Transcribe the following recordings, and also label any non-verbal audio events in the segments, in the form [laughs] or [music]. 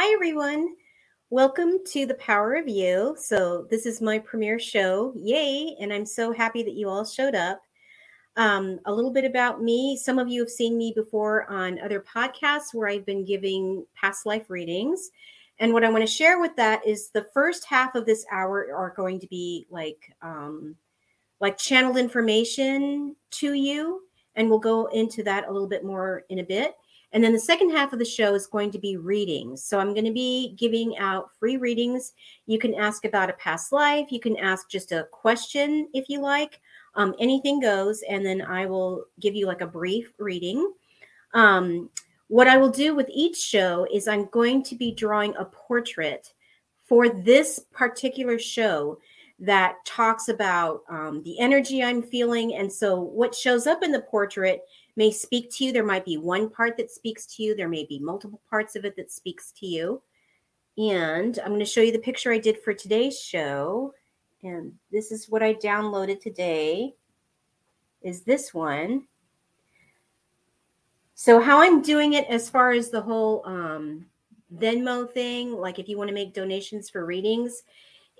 Hi, everyone. Welcome to The Power of You. So, this is my premiere show. Yay. And I'm so happy that you all showed up. Um, a little bit about me. Some of you have seen me before on other podcasts where I've been giving past life readings. And what I want to share with that is the first half of this hour are going to be like, um, like channeled information to you. And we'll go into that a little bit more in a bit. And then the second half of the show is going to be readings. So I'm going to be giving out free readings. You can ask about a past life. You can ask just a question if you like. Um, anything goes. And then I will give you like a brief reading. Um, what I will do with each show is I'm going to be drawing a portrait for this particular show that talks about um, the energy I'm feeling. And so what shows up in the portrait may speak to you. There might be one part that speaks to you, there may be multiple parts of it that speaks to you. And I'm going to show you the picture I did for today's show. And this is what I downloaded today is this one. So how I'm doing it as far as the whole um, Venmo thing, like if you want to make donations for readings,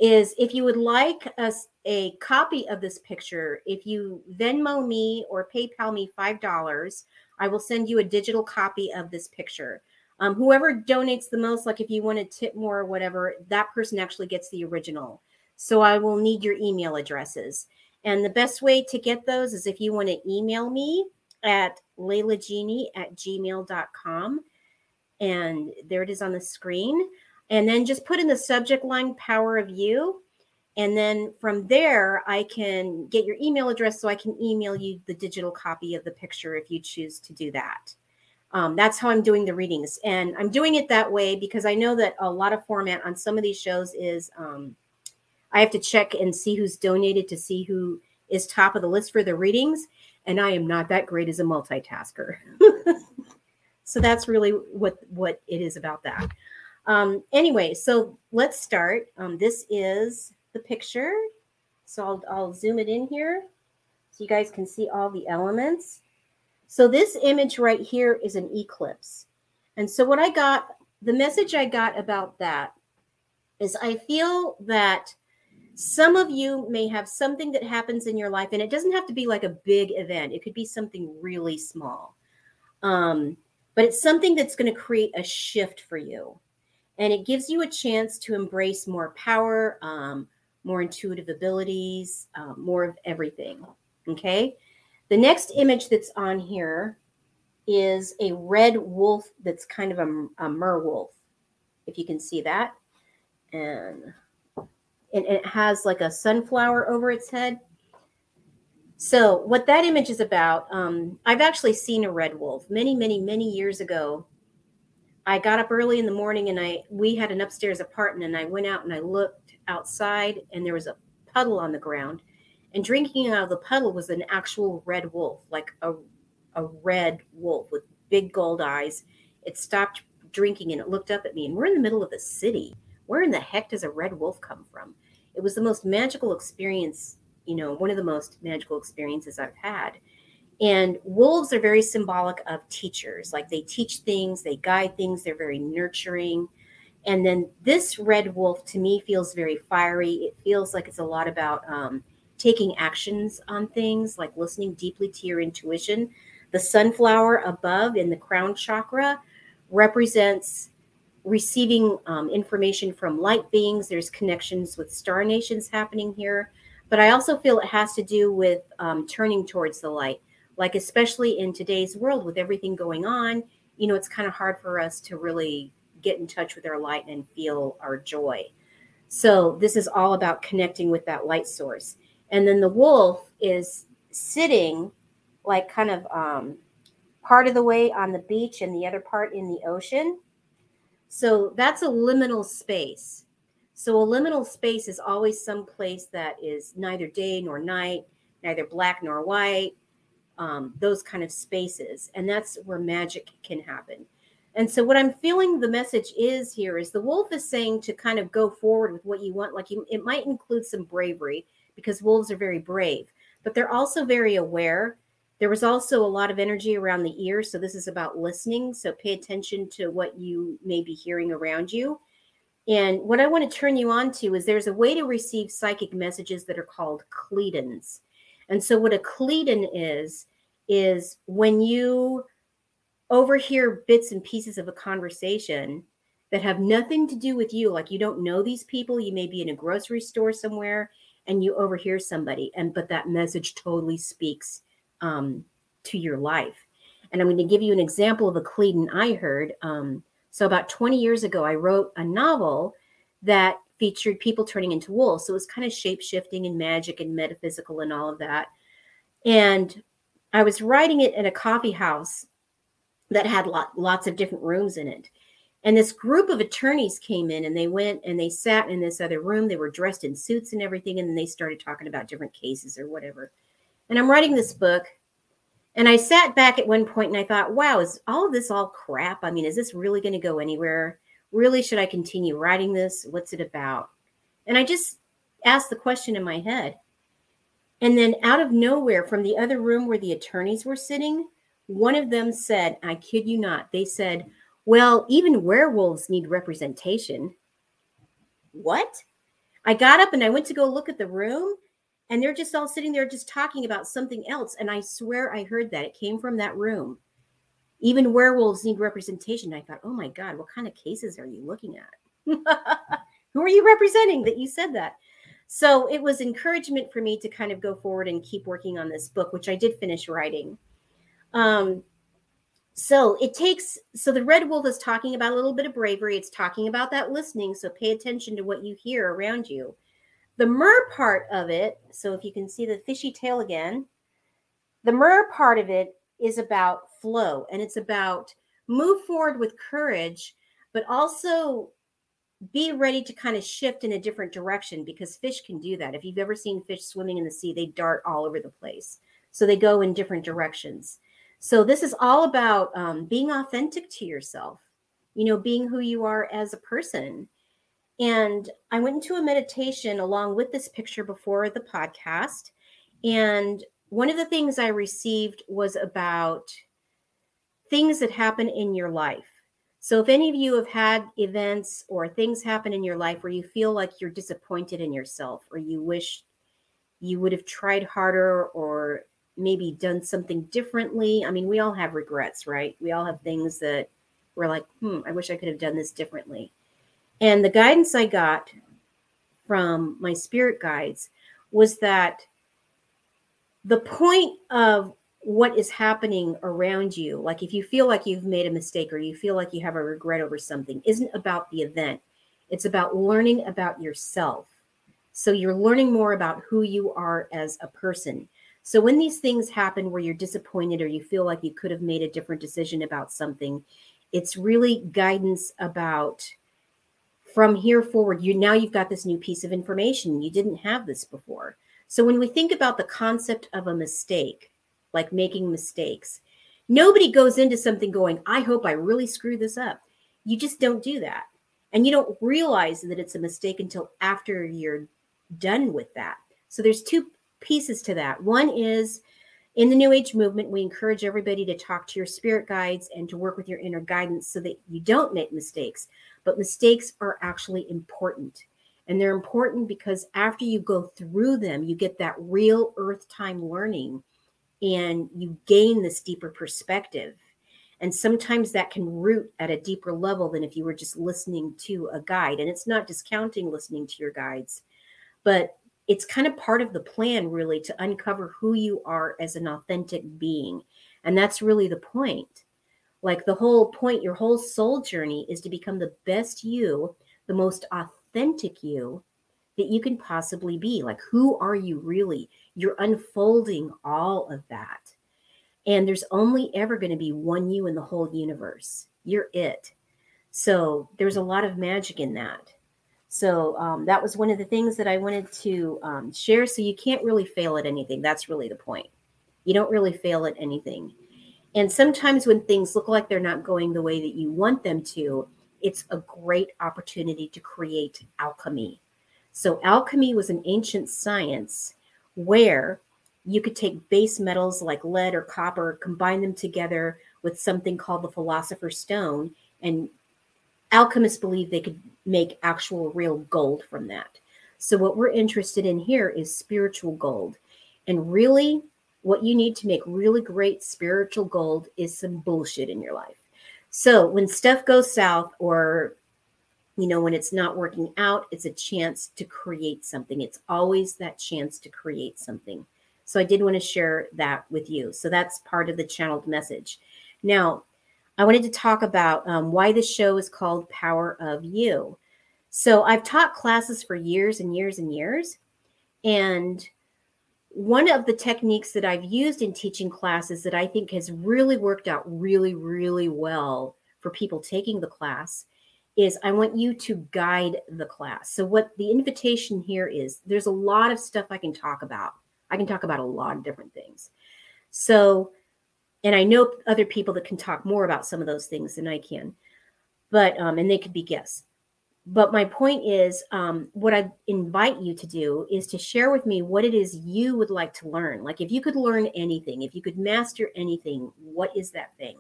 is if you would like us a copy of this picture, if you Venmo me or PayPal me $5, I will send you a digital copy of this picture. Um, whoever donates the most, like if you want to tip more or whatever, that person actually gets the original. So I will need your email addresses. And the best way to get those is if you want to email me at laylagenie at gmail.com. And there it is on the screen and then just put in the subject line power of you. And then from there i can get your email address so i can email you the digital copy of the picture if you choose to do that. Um, that's how i'm doing the readings. And i'm doing it that way because i know that a lot of format on some of these shows is um, i have to check and see who's donated to see who is top of the list for the readings. And i am not that great as a multitasker. [laughs] So that's really what what it is about that um, anyway, so let's start. Um, this is the picture. So I'll, I'll zoom it in here so you guys can see all the elements. So this image right here is an eclipse. And so what I got, the message I got about that is I feel that some of you may have something that happens in your life, and it doesn't have to be like a big event. It could be something really small. Um, but it's something that's going to create a shift for you and it gives you a chance to embrace more power, um, more intuitive abilities, uh, more of everything. Okay. The next image that's on here is a red wolf that's kind of a, a mer wolf, if you can see that. And and it has like a sunflower over its head. So, what that image is about, um, I've actually seen a red wolf many, many, many years ago. I got up early in the morning and I we had an upstairs apartment and I went out and I looked outside and there was a puddle on the ground and drinking out of the puddle was an actual red wolf, like a a red wolf with big gold eyes. It stopped drinking and it looked up at me and we're in the middle of the city. Where in the heck does a red wolf come from? It was the most magical experience, you know, one of the most magical experiences I've had. And wolves are very symbolic of teachers. Like they teach things, they guide things, they're very nurturing. And then this red wolf to me feels very fiery. It feels like it's a lot about um, taking actions on things, like listening deeply to your intuition. The sunflower above in the crown chakra represents receiving um, information from light beings. There's connections with star nations happening here. But I also feel it has to do with um, turning towards the light. Like, especially in today's world with everything going on, you know, it's kind of hard for us to really get in touch with our light and feel our joy. So, this is all about connecting with that light source. And then the wolf is sitting like kind of um, part of the way on the beach and the other part in the ocean. So that's a liminal space. So a liminal space is always some place that is neither day nor night, neither black nor white, um, those kind of spaces. And that's where magic can happen. And so what I'm feeling the message is here is the wolf is saying to kind of go forward with what you want. Like you, it might include some bravery because wolves are very brave, but they're also very aware there was also a lot of energy around the ear. So this is about listening. So pay attention to what you may be hearing around you. And what I want to turn you on to is there's a way to receive psychic messages that are called cledons. And so what a cledon is, is when you overhear bits and pieces of a conversation that have nothing to do with you, like you don't know these people, you may be in a grocery store somewhere and you overhear somebody, and but that message totally speaks um, to your life. And I'm going to give you an example of a Cledon I heard. Um, so, about 20 years ago, I wrote a novel that featured people turning into wolves. So, it was kind of shape shifting and magic and metaphysical and all of that. And I was writing it in a coffee house that had lot, lots of different rooms in it. And this group of attorneys came in and they went and they sat in this other room. They were dressed in suits and everything. And then they started talking about different cases or whatever and I'm writing this book. And I sat back at one point and I thought, wow, is all of this all crap? I mean, is this really going to go anywhere? Really, should I continue writing this? What's it about? And I just asked the question in my head. And then out of nowhere, from the other room where the attorneys were sitting, one of them said, I kid you not, they said, well, even werewolves need representation. What? I got up and I went to go look at the room and they're just all sitting there just talking about something else and i swear i heard that. It came from that room. Even werewolves need representation. I thought oh my god what kind of cases are you looking at? [laughs] Who are you representing that you said that so it was encouragement for me to kind of go forward and keep working on this book which i did finish writing. Um, so it takes so the red wolf is talking about a little bit of bravery. It's talking about that listening so pay attention to what you hear around you. The mer part of it, so if you can see the fishy tail again, the mer part of it is about flow and it's about move forward with courage, but also be ready to kind of shift in a different direction because fish can do that. If you've ever seen fish swimming in the sea, they dart all over the place. So they go in different directions. So this is all about um, being authentic to yourself, you know, being who you are as a person and I went into a meditation along with this picture before the podcast. And one of the things I received was about things that happen in your life. So, if any of you have had events or things happen in your life where you feel like you're disappointed in yourself, or you wish you would have tried harder, or maybe done something differently, I mean, we all have regrets, right? We all have things that we're like, hmm, I wish I could have done this differently. And the guidance I got from my spirit guides was that the point of what is happening around you, like if you feel like you've made a mistake or you feel like you have a regret over something, isn't about the event. It's about learning about yourself. So you're learning more about who you are as a person. So when these things happen where you're disappointed or you feel like you could have made a different decision about something, it's really guidance about from here forward you now you've got this new piece of information you didn't have this before so when we think about the concept of a mistake like making mistakes. Nobody goes into something going i hope i really screw this up. You just don't do that. And you don't realize that it's a mistake until after you're done with that. So there's two pieces to that. One is in the New Age movement, we encourage everybody to talk to your spirit guides and to work with your inner guidance so that you don't make mistakes. But mistakes are actually important. And they're important because after you go through them, you get that real earth time learning and you gain this deeper perspective. And sometimes that can root at a deeper level than if you were just listening to a guide. And it's not discounting listening to your guides, but it's kind of part of the plan really to uncover who you are as an authentic being and that's really the point like the whole point your whole soul journey is to become the best you the most authentic you that you can possibly be like who are you really you're unfolding all of that and there's only ever going to be one you in the whole universe you're it so there's a lot of magic in that so um, that was one of the things that I wanted to um, share. So you can't really fail at anything. That's really the point. You don't really fail at anything. And sometimes when things look like they're not going the way that you want them to, it's a great opportunity to create alchemy. So, alchemy was an ancient science where you could take base metals like lead or copper, combine them together with something called the philosopher's stone, and alchemists believe they could make actual real gold from that. So, what we're interested in here is spiritual gold. And really, what you need to make really great spiritual gold is some bullshit in your life. So, when stuff goes south or you know, when it's not working out, it's a chance to create something. It's always that chance to create something. So, I did want to share that with you. So, that's part of the channeled message. Now, I wanted to talk about um, why this show is called Power of You. So I've taught classes for years and years and years. And one of the techniques that I've used in teaching classes that I think has really worked out really, really well for people taking the class is I want you to guide the class. So, what the invitation here is there's a lot of stuff I can talk about. I can talk about a lot of different things. So, and I know other people that can talk more about some of those things than I can, but um, and they could be guests. But my point is, um, what I invite you to do is to share with me what it is you would like to learn. Like, if you could learn anything, if you could master anything, what is that thing?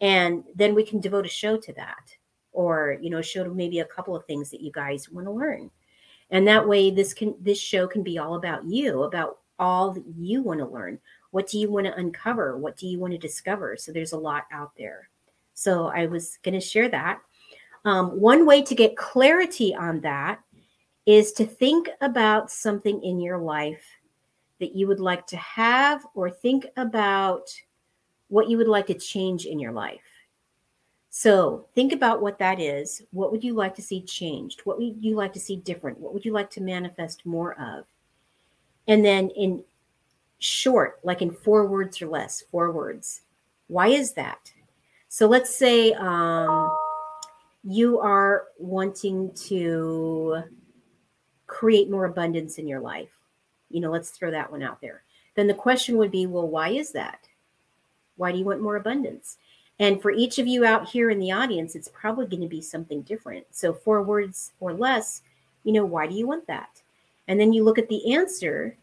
And then we can devote a show to that, or you know, show maybe a couple of things that you guys want to learn. And that way, this can this show can be all about you, about all that you want to learn what do you want to uncover? What do you want to discover? So there's a lot out there. So I was going to share that. Um, one way to get clarity on that is to think about something in your life that you would like to have, or think about what you would like to change in your life. So think about what that is. What would you like to see changed? What would you like to see different? What would you like to manifest more of? And then in short, like in four words or less, four words. Why is that? So let's say um, you are wanting to create more abundance in your life. You know, let's throw that one out there. Then the question would be, well, why is that? Why do you want more abundance? And for each of you out here in the audience, it's probably going to be something different. So, four words or less, you know, why do you want that? And then you look at the answer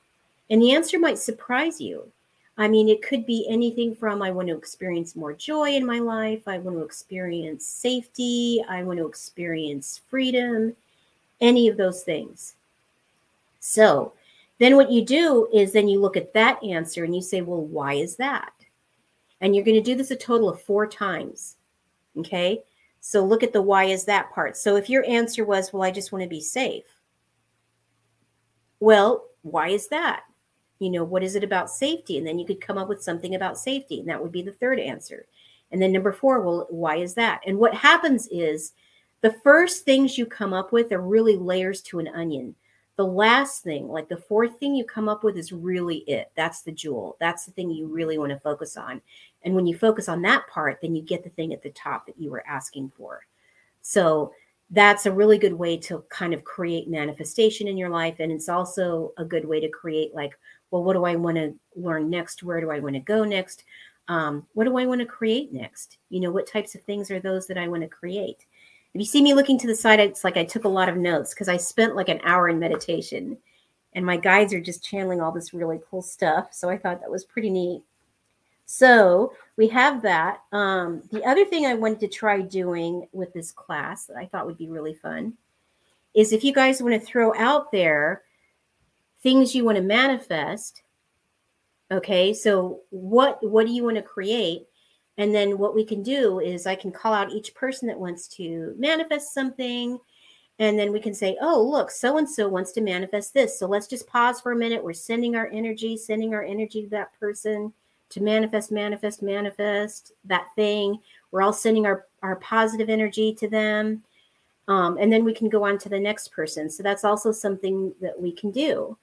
and the answer might surprise you. I mean, it could be anything from I want to experience more joy in my life, I want to experience safety, I want to experience freedom, any of those things. So, then what you do is then you look at that answer and you say, well, why is that? And you're going to do this a total of four times. Okay. So look at the why is that part. So if your answer was, well, I just want to be safe. Well, why is that? you know, what is it about safety? And then you could come up with something about safety. And that would be the third answer. And then number four, well, why is that? And what happens is the first things you come up with are really layers to an onion. The last thing, like the fourth thing you come up with, is really it. That's the jewel. That's the thing you really want to focus on. And when you focus on that part, then you get the thing at the top that you were asking for. So that's a really good way to kind of create manifestation in your life. And it's also a good way to create, like, well, what do I want to learn next? Where do I want to go next? Um, what do I want to create next? You know, what types of things are those that I want to create? If you see me looking to the side, it's like I took a lot of notes because I spent like an hour in meditation and my guides are just channeling all this really cool stuff. So I thought that was pretty neat. So we have that. Um, the other thing I wanted to try doing with this class that I thought would be really fun is if you guys want to throw out there things you want to manifest. Okay, so what what do you want to create? And then what we can do is I can call out each person that wants to manifest something. And then we can say, oh, look, so and so wants to manifest this. So let's just pause for a minute. We're sending our energy, sending our energy to that person to manifest, manifest, manifest that thing. We're all sending our, our positive energy to them. Um, and then we can go on to the next person. So that's also something that we can do.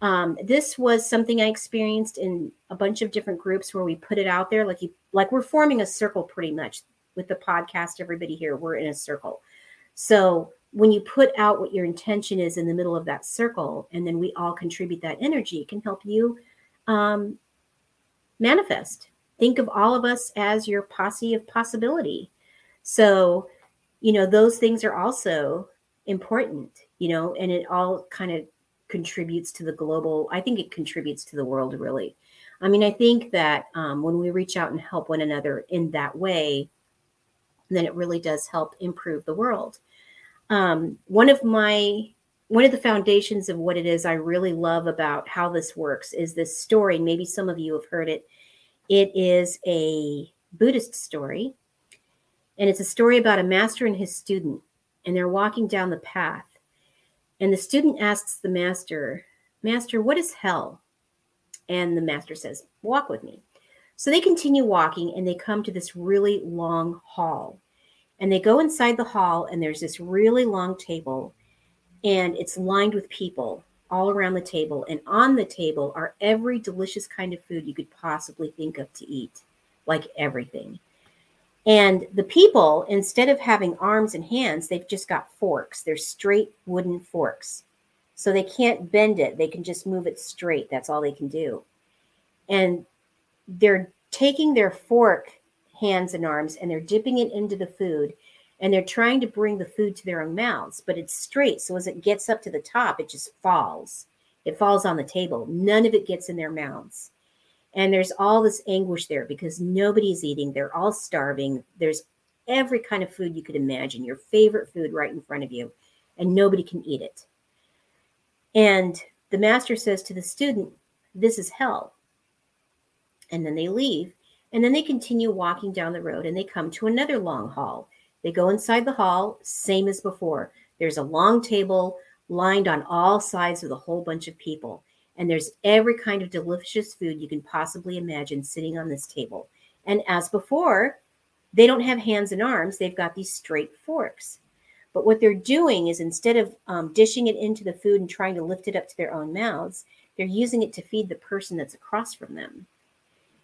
Um, this was something I experienced in a bunch of different groups where we put it out there, like you, like we're forming a circle pretty much with the podcast. Everybody here, we're in a circle. So when you put out what your intention is in the middle of that circle, and then we all contribute that energy, can help you um, manifest. Think of all of us as your posse of possibility. So, you know, those things are also important, you know, and it all kind of contributes to the global i think it contributes to the world really. I mean i think that um, when we reach out and help one another in that way then it really does help improve the world. Um, one of my one of the foundations of what it is i really love about how this works is this story. Maybe some of you have heard it. It is a buddhist story and it's a story about a master and his student and they're walking down the path and the student asks the master, Master, what is hell? And the master says, Walk with me. So they continue walking and they come to this really long hall. And they go inside the hall, and there's this really long table, and it's lined with people all around the table. And on the table are every delicious kind of food you could possibly think of to eat, like everything. And the people, instead of having arms and hands, they've just got forks. They're straight wooden forks. So they can't bend it. They can just move it straight. That's all they can do. And they're taking their fork, hands and arms, and they're dipping it into the food. And they're trying to bring the food to their own mouths, but it's straight. So as it gets up to the top, it just falls. It falls on the table. None of it gets in their mouths. And there's all this anguish there because nobody's eating. They're all starving. There's every kind of food you could imagine, your favorite food right in front of you, and nobody can eat it. And the master says to the student, This is hell. And then they leave. And then they continue walking down the road and they come to another long hall. They go inside the hall, same as before. There's a long table lined on all sides with a whole bunch of people. And there's every kind of delicious food you can possibly imagine sitting on this table. And as before, they don't have hands and arms, they've got these straight forks. But what they're doing is instead of um, dishing it into the food and trying to lift it up to their own mouths, they're using it to feed the person that's across from them.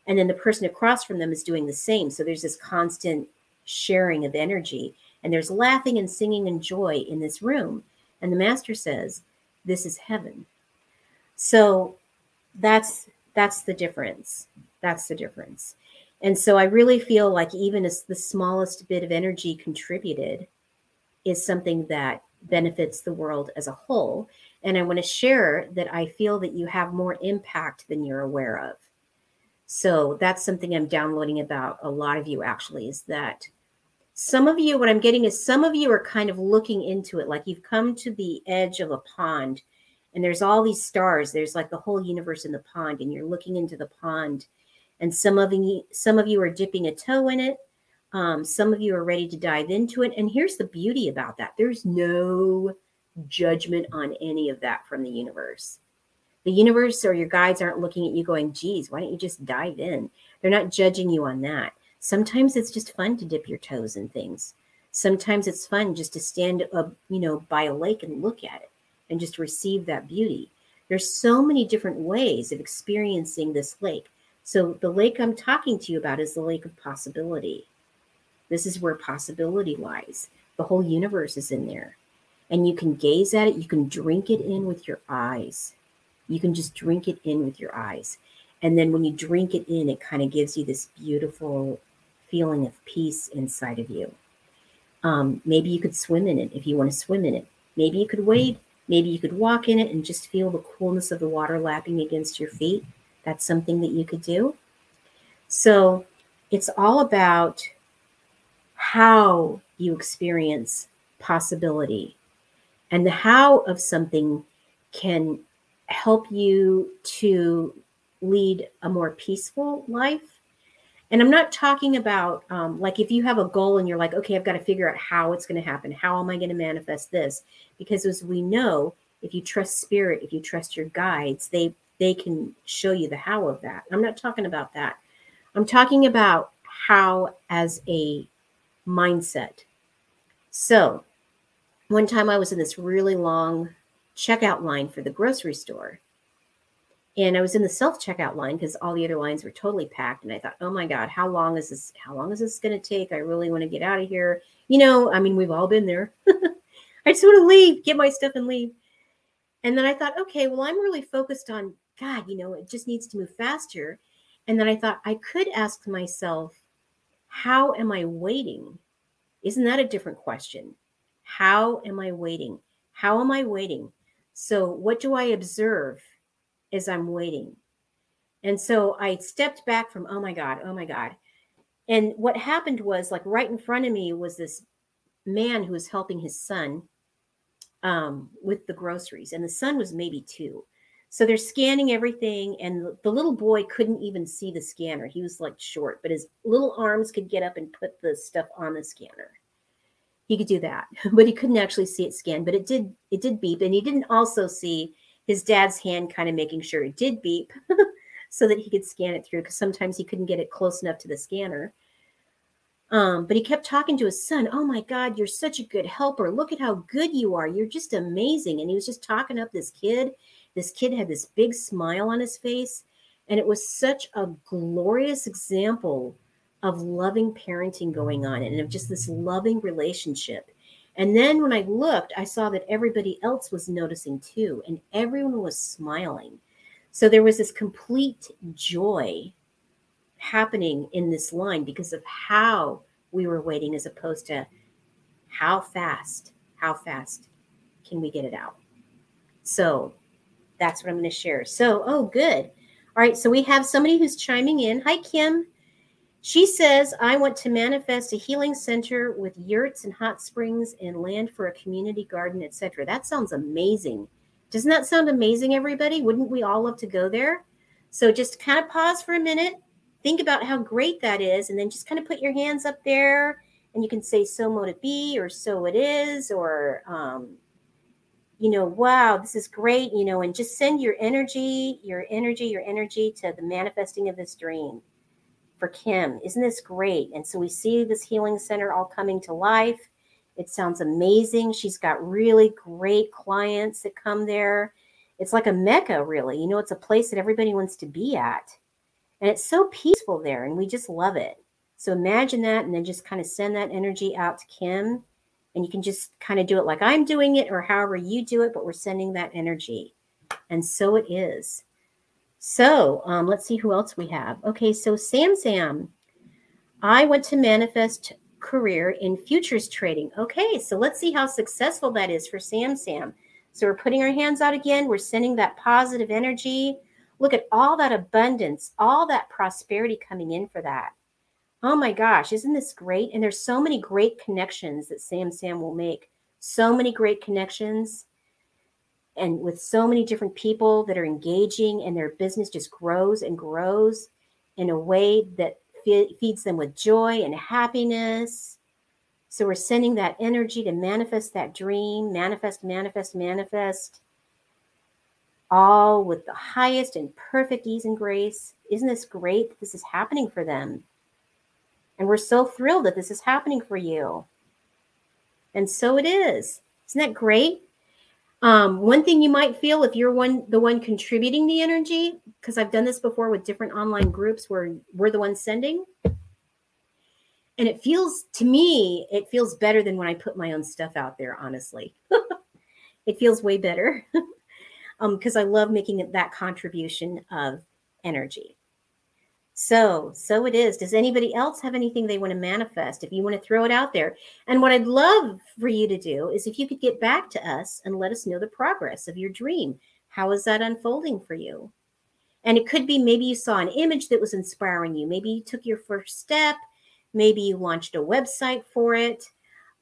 And then the person across from them is doing the same. So there's this constant sharing of energy. And there's laughing and singing and joy in this room. And the master says, This is heaven. So that's that's the difference. That's the difference. And so I really feel like even as the smallest bit of energy contributed is something that benefits the world as a whole. And I want to share that I feel that you have more impact than you're aware of. So that's something I'm downloading about a lot of you actually is that some of you, what I'm getting is some of you are kind of looking into it like you've come to the edge of a pond and there's all these stars. There's like the whole universe in the pond and you're looking into the pond. And some of you some of you are dipping a toe in it. Um, some of you are ready to dive into it. And here's the beauty about that. There's no judgment on any of that from the universe. The universe or your guides aren't looking at you going geez why don't you just dive in? They're not judging you on that. Sometimes it's just fun to dip your toes in things. Sometimes it's fun just to stand up you know by a lake and look at it and just receive that beauty. There's so many different ways of experiencing this lake. So the lake I'm talking to you about is the lake of possibility. This is where possibility lies. The whole universe is in there. And you can gaze at it, you can drink it in with your eyes. You can just drink it in with your eyes. And then when you drink it in, it kind of gives you this beautiful feeling of peace inside of you. Um, maybe you could swim in it if you want to swim in it. Maybe you could wade. Maybe you could walk in it and just feel the coolness of the water lapping against your feet. That's something that you could do. So it's all about how you experience possibility and the how of something can help you to lead a more peaceful life and i'm not talking about um, like if you have a goal and you're like okay i've got to figure out how it's going to happen. How am i going to manifest this? Because as we know if you trust spirit if you trust your guides they they can show you the how of that. I'm not talking about that. I'm talking about how as a mindset. So one time i was in this really long checkout line for the grocery store and I was in the self checkout line because all the other lines were totally packed. And I thought, oh my God, how long is this? How long is this going to take? I really want to get out of here. You know, I mean, we've all been there. [laughs] I just want to leave, get my stuff and leave. And then I thought, okay, well, I'm really focused on God, you know, it just needs to move faster. And then I thought I could ask myself, how am I waiting? Isn't that a different question? How am I waiting? How am I waiting? So, what do I observe? As I'm waiting. And so I stepped back from, oh my God, oh my God. And what happened was, like, right in front of me was this man who was helping his son um, with the groceries. And the son was maybe two. So they're scanning everything, and the little boy couldn't even see the scanner. He was like short, but his little arms could get up and put the stuff on the scanner. He could do that, [laughs] but he couldn't actually see it scan. But it did it did beep, and he didn't also see his dad's hand kind of making sure it did beep [laughs] so that he could scan it through because sometimes he couldn't get it close enough to the scanner. Um, but he kept talking to his son, Oh my God, you're such a good helper. Look at how good you are. You're just amazing. And he was just talking up this kid. This kid had this big smile on his face. And it was such a glorious example of loving parenting going on and of just this loving relationship. And then when I looked, I saw that everybody else was noticing too, and everyone was smiling. So there was this complete joy happening in this line because of how we were waiting, as opposed to how fast, how fast can we get it out? So that's what I'm going to share. So, oh, good. All right. So we have somebody who's chiming in. Hi, Kim. She says, I want to manifest a healing center with yurts and hot springs and land for a community garden, etc. That sounds amazing. Doesn't that sound amazing, everybody? Wouldn't we all love to go there? So just kind of pause for a minute, think about how great that is, and then just kind of put your hands up there and you can say, So mote it be, or so it is, or, um, you know, wow, this is great, you know, and just send your energy, your energy, your energy to the manifesting of this dream for Kim. Isn't this great? And so we see this healing center all coming to life. It sounds amazing. She's got really great clients that come there. It's like a mecca, really. You know, it's a place that everybody wants to be at. And it's so peaceful there, and we just love it. So imagine that, and then just kind of send that energy out to Kim. And you can just kind of do it like I'm doing it, or however you do it, but we're sending that energy. And so it is. So um, let's see who else we have. Okay, so Sam Sam, I went to manifest career in futures trading. Okay, so let's see how successful that is for Sam Sam. So we're putting our hands out again. We're sending that positive energy. Look at all that abundance, all that prosperity coming in for that. Oh my gosh, isn't this great? And there's so many great connections that Sam Sam will make. So many great connections and with so many different people that are engaging and their business just grows and grows in a way that feeds them with joy and happiness. So we're sending that energy to manifest that dream, manifest, manifest, manifest, all with the highest and perfect ease and grace. Isn't this great that this is happening for them? And we're so thrilled that this is happening for you. And so it is. Isn't that great? Um, one thing you might feel if you're one the one contributing the energy, because I've done this before with different online groups where we're the ones sending. And it feels to me, it feels better than when I put my own stuff out there, honestly. [laughs] it feels way better. [laughs] um, because I love making that contribution of energy. So, so it is. Does anybody else have anything they want to manifest? If you want to throw it out there. And what I'd love for you to do is if you could get back to us and let us know the progress of your dream. How is that unfolding for you? And it could be maybe you saw an image that was inspiring you. Maybe you took your first step. Maybe you launched a website for it.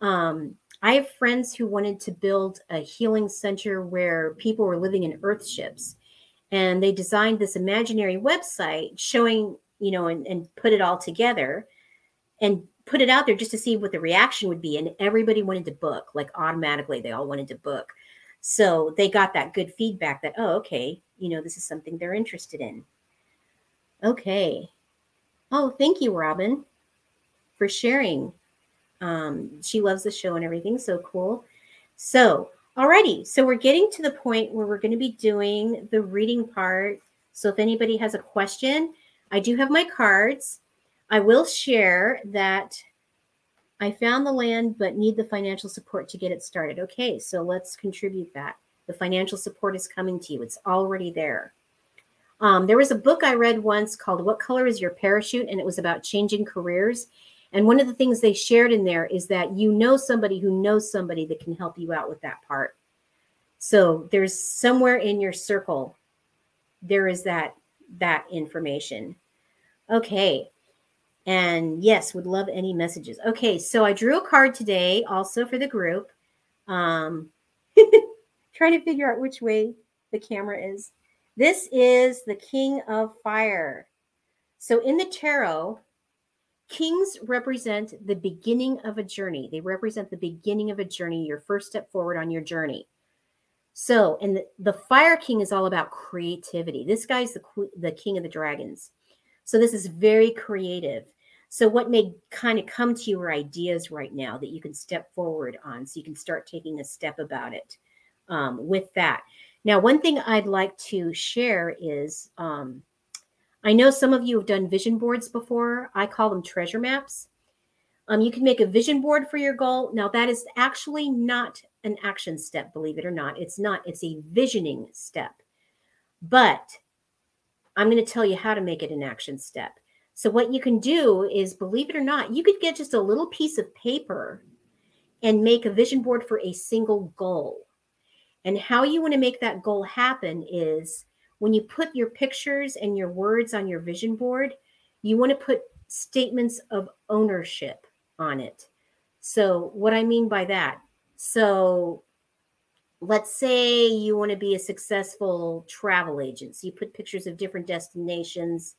Um, I have friends who wanted to build a healing center where people were living in earth ships. And they designed this imaginary website showing you know, and, and put it all together and put it out there just to see what the reaction would be. And everybody wanted to book, like automatically, they all wanted to book. So they got that good feedback that, oh, okay, you know, this is something they're interested in. Okay. Oh, thank you, Robin, for sharing. Um, she loves the show and everything. So cool. So, alrighty. So we're getting to the point where we're going to be doing the reading part. So if anybody has a question, I do have my cards. I will share that I found the land, but need the financial support to get it started. Okay, so let's contribute that. The financial support is coming to you, it's already there. Um, there was a book I read once called What Color is Your Parachute? And it was about changing careers. And one of the things they shared in there is that you know somebody who knows somebody that can help you out with that part. So there's somewhere in your circle, there is that that information. Okay. And yes, would love any messages. Okay, so I drew a card today also for the group. Um [laughs] trying to figure out which way the camera is. This is the King of Fire. So in the tarot, kings represent the beginning of a journey. They represent the beginning of a journey, your first step forward on your journey. So, and the, the Fire King is all about creativity. This guy's the the king of the dragons. So this is very creative. So what may kind of come to you are ideas right now that you can step forward on, so you can start taking a step about it um, with that. Now, one thing I'd like to share is um, I know some of you have done vision boards before. I call them treasure maps. Um, you can make a vision board for your goal. Now, that is actually not an action step, believe it or not. It's not, it's a visioning step. But I'm going to tell you how to make it an action step. So, what you can do is, believe it or not, you could get just a little piece of paper and make a vision board for a single goal. And how you want to make that goal happen is when you put your pictures and your words on your vision board, you want to put statements of ownership on it. So, what I mean by that, so let's say you want to be a successful travel agent. So you put pictures of different destinations,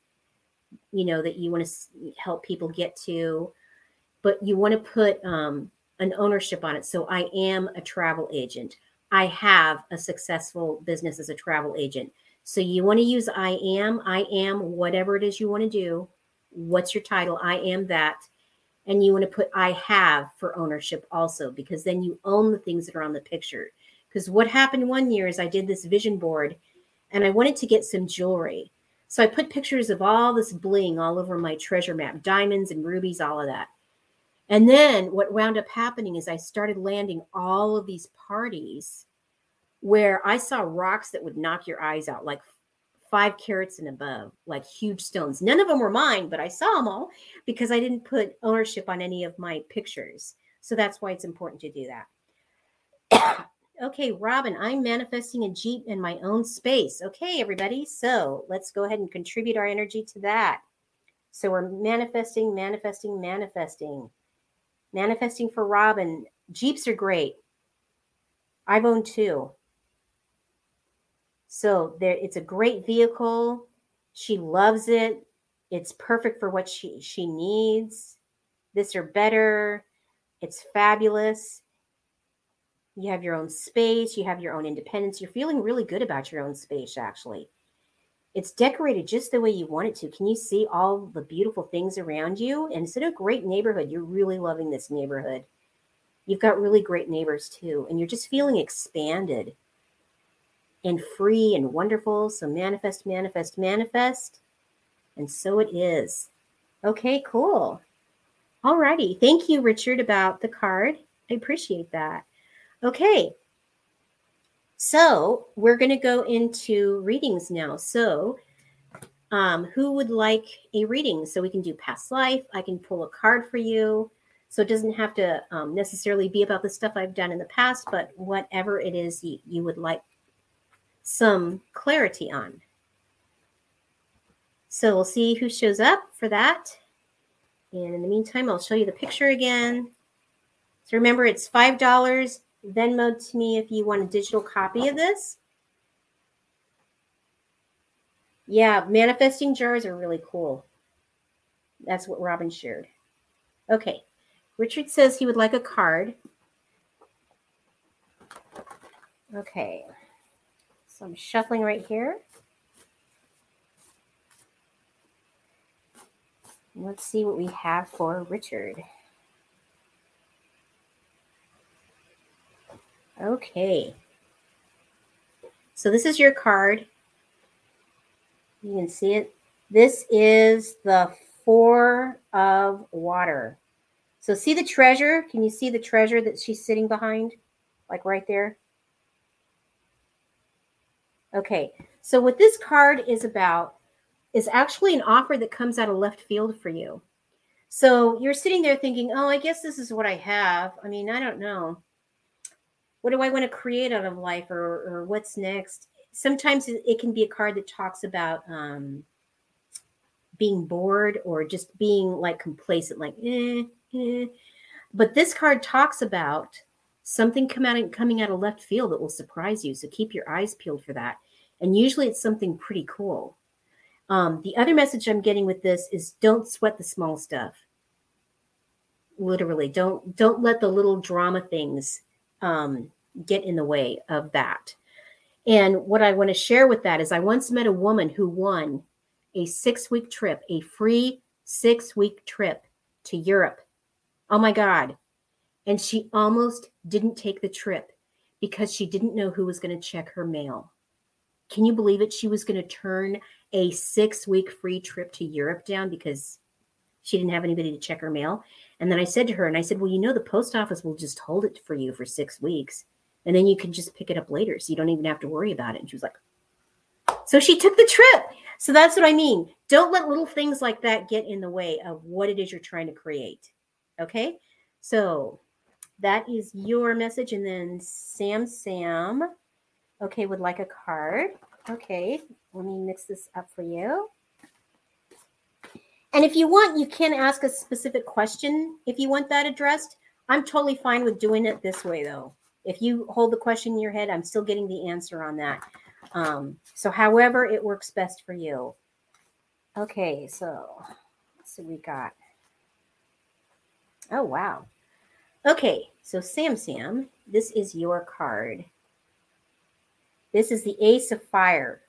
you know, that you want to help people get to, but you want to put um, an ownership on it. So I am a travel agent. I have a successful business as a travel agent. So you want to use I am, I am, whatever it is you want to do. What's your title? I am that. And you want to put I have for ownership also, because then you own the things that are on the picture. Because what happened one year is I did this vision board and I wanted to get some jewelry. So I put pictures of all this bling all over my treasure map, diamonds and rubies, all of that. And then what wound up happening is I started landing all of these parties where I saw rocks that would knock your eyes out, like five carats and above, like huge stones. None of them were mine, but I saw them all because I didn't put ownership on any of my pictures. So that's why it's important to do that. Okay, Robin, I'm manifesting a Jeep in my own space. Okay, everybody. So let's go ahead and contribute our energy to that. So we're manifesting, manifesting, manifesting. Manifesting for Robin. Jeeps are great. I've owned two. So there it's a great vehicle. She loves it. It's perfect for what she she needs. This or better. It's fabulous you have your own space, you have your own independence. You're feeling really good about your own space, actually. It's decorated just the way you want it to. Can you see all the beautiful things around you? And it's in a great neighborhood. You're really loving this neighborhood. You've got really great neighbors too, and you're just feeling expanded. and free and wonderful. So manifest, manifest, manifest. And so it is. Okay, cool. All righty. Thank you, Richard, about the card. I appreciate that. Okay. So we're going to go into readings now. So, um, who would like a reading? So we can do past life. I can pull a card for you. So it doesn't have to um, necessarily be about the stuff I've done in the past, but whatever it is you, would like some clarity on. So we'll see who shows up for that. And in the meantime, I'll show you the picture again. So remember, it's $5 Venmo to me if you want a digital copy of this. Yeah, manifesting jars are really cool. That's what Robin shared. Okay. Richard says he would like a card. Okay. So I'm shuffling right here. Let's see what we have for Richard. Okay. So this is your card. You can see it. This is the Four of Water. So see the treasure? Can you see the treasure that she's sitting behind? Like right there? Okay. So what this card is about is actually an offer that comes out of left field for you. So you're sitting there thinking, oh, I guess this is what I have. I mean, I don't know what do I want to create out of life or, or what's next? Sometimes it can be a card that talks about um, being bored or just being like complacent, like, eh, eh. But this card talks about something come out, coming out of left field that will surprise you. So keep your eyes peeled for that. And usually it's something pretty cool. Um, the other message I'm getting with this is don't sweat the small stuff. Literally, don't don't let the little drama things um, get in the way of that. And what I want to share with that is I once met a woman who won a six week trip, a free six week trip to Europe. Oh my God. And she almost didn't take the trip because she didn't know who was going to check her mail. Can you believe it? She was going to turn a six week free trip to Europe down because she didn't have anybody to check her mail. And then I said to her, and I said, Well, you know, the post office will just hold it for you for six weeks. And then you can just pick it up later. So you don't even have to worry about it. And she was like, So she took the trip. So that's what I mean. Don't let little things like that get in the way of what it is you're trying to create. Okay. So that is your message. And then Sam Sam, okay, would like a card. Okay. Let me mix this up for you. And if you want, you can ask a specific question if you want that addressed. I'm totally fine with doing it this way, though. If you hold the question in your head, I'm still getting the answer on that. Um, so, however, it works best for you. Okay, so see we got. Oh, wow. Okay, so Sam Sam, this is your card. This is the Ace of Fire.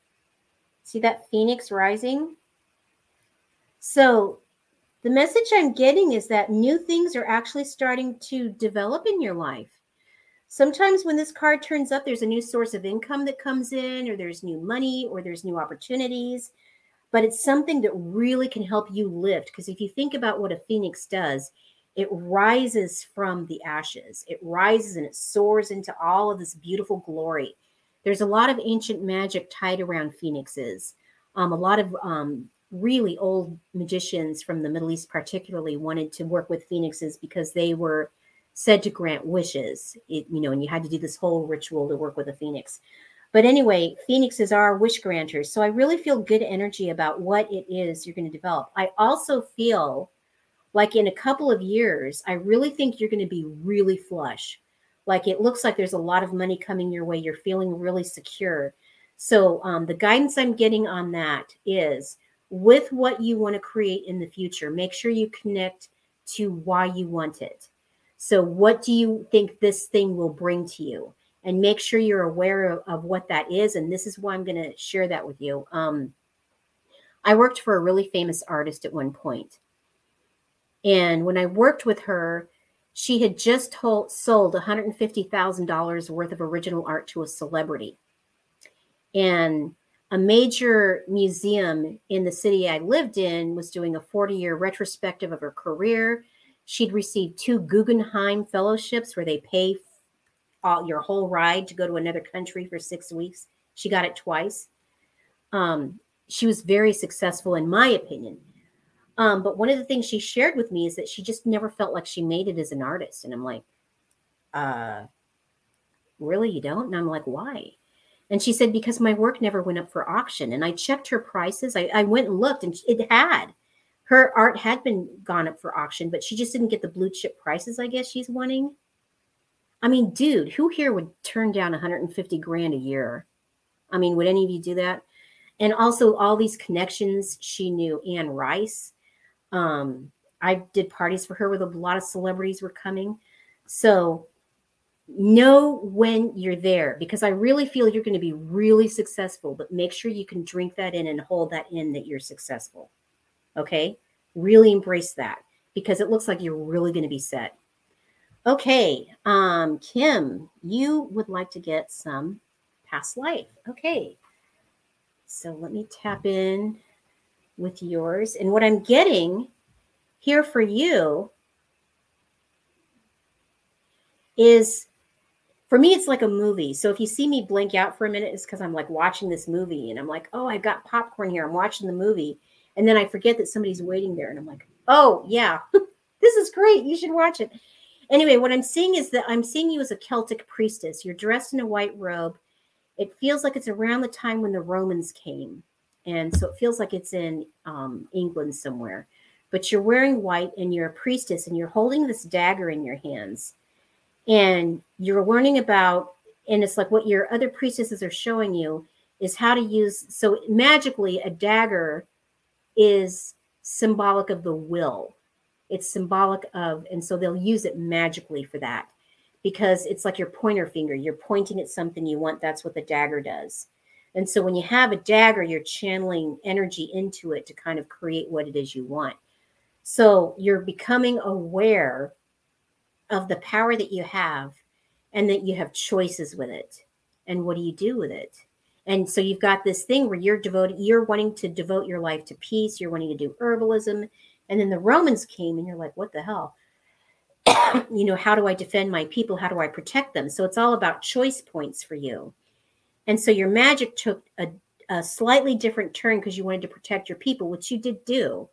See that Phoenix rising? So, the message I'm getting is that new things are actually starting to develop in your life sometimes when this card turns up, there's a new source of income that comes in, or there's new money, or there's new opportunities. But it's something that really can help you lift. Because if you think about what a phoenix does, it rises from the ashes, it rises and it soars into all of this beautiful glory. There's a lot of ancient magic tied around phoenixes. Um, a lot of um, really old magicians from the Middle East, particularly, wanted to work with phoenixes because they were said to grant wishes. It, you know, and you had to do this whole ritual to work with a phoenix. But anyway, phoenixes are wish granters. So I really feel good energy about what it is you're going to develop. I also feel like in a couple of years, I really think you're going to be really flush. Like it looks like there's a lot of money coming your way. You're feeling really secure. So um, the guidance I'm getting on that is with what you want to create in the future, make sure you connect to why you want it. So, what do you think this thing will bring to you? And make sure you're aware of, of what that is. And this is why I'm going to share that with you. Um, I worked for a really famous artist at one point. And when I worked with her, she had just told, sold $150,000 worth of original art to a celebrity. And a major museum in the city I lived in was doing a 40 year retrospective of her career. She'd received two Guggenheim fellowships where they pay all, your whole ride to go to another country for six weeks. She got it twice. Um, she was very successful, in my opinion. Um, but one of the things she shared with me is that she just never felt like she made it as an artist. And I'm like, uh, really, you don't? And I'm like, why? And she said, because my work never went up for auction. And I checked her prices. I, I went and looked, and it had. Her art had been gone up for auction, but she just didn't get the blue chip prices, I guess she's wanting. I mean, dude, who here would turn down 150 grand a year? I mean, would any of you do that? And also, all these connections. She knew Anne Rice. Um, I did parties for her with a lot of celebrities were coming. So know when you're there because I really feel you're going to be really successful, but make sure you can drink that in and hold that in that you're successful. Okay. Really embrace that because it looks like you're really going to be set. Okay. Um, Kim, you would like to get some past life. Okay. So let me tap in with yours. And what I'm getting here for you is for me it's like a movie. So if you see me blink out for a minute it's because i'm like watching this movie and i'm like oh i've got popcorn here. I'm watching the movie. And then i forget that somebody's waiting there and i'm like oh yeah. [laughs] This is great. You should watch it. Anyway what i'm seeing is that i'm seeing you as a celtic priestess. You're dressed in a white robe. It feels like it's around the time when the romans came. And so it feels like it's in um, england somewhere. But you're wearing white and you're a priestess and you're holding this dagger in your hands and you're learning about and it's like what your other priestesses are showing you is how to use so magically a dagger is symbolic of the will. It's symbolic of and so they'll use it magically for that because it's like your pointer finger. You're pointing at something you want. That's what the dagger does. And so when you have a dagger you're channeling energy into it to kind of create what it is you want. So you're becoming aware of the power that you have and that you have choices with it. And what do you do with it? And so you've got this thing where you're devoted, you're wanting to devote your life to peace, you're wanting to do herbalism. And then the Romans came and you're like, what the hell? [coughs] you know, how do I defend my people? How do I protect them? So it's all about choice points for you. And so your magic took a, a slightly different turn because you wanted to protect your people, which you did do.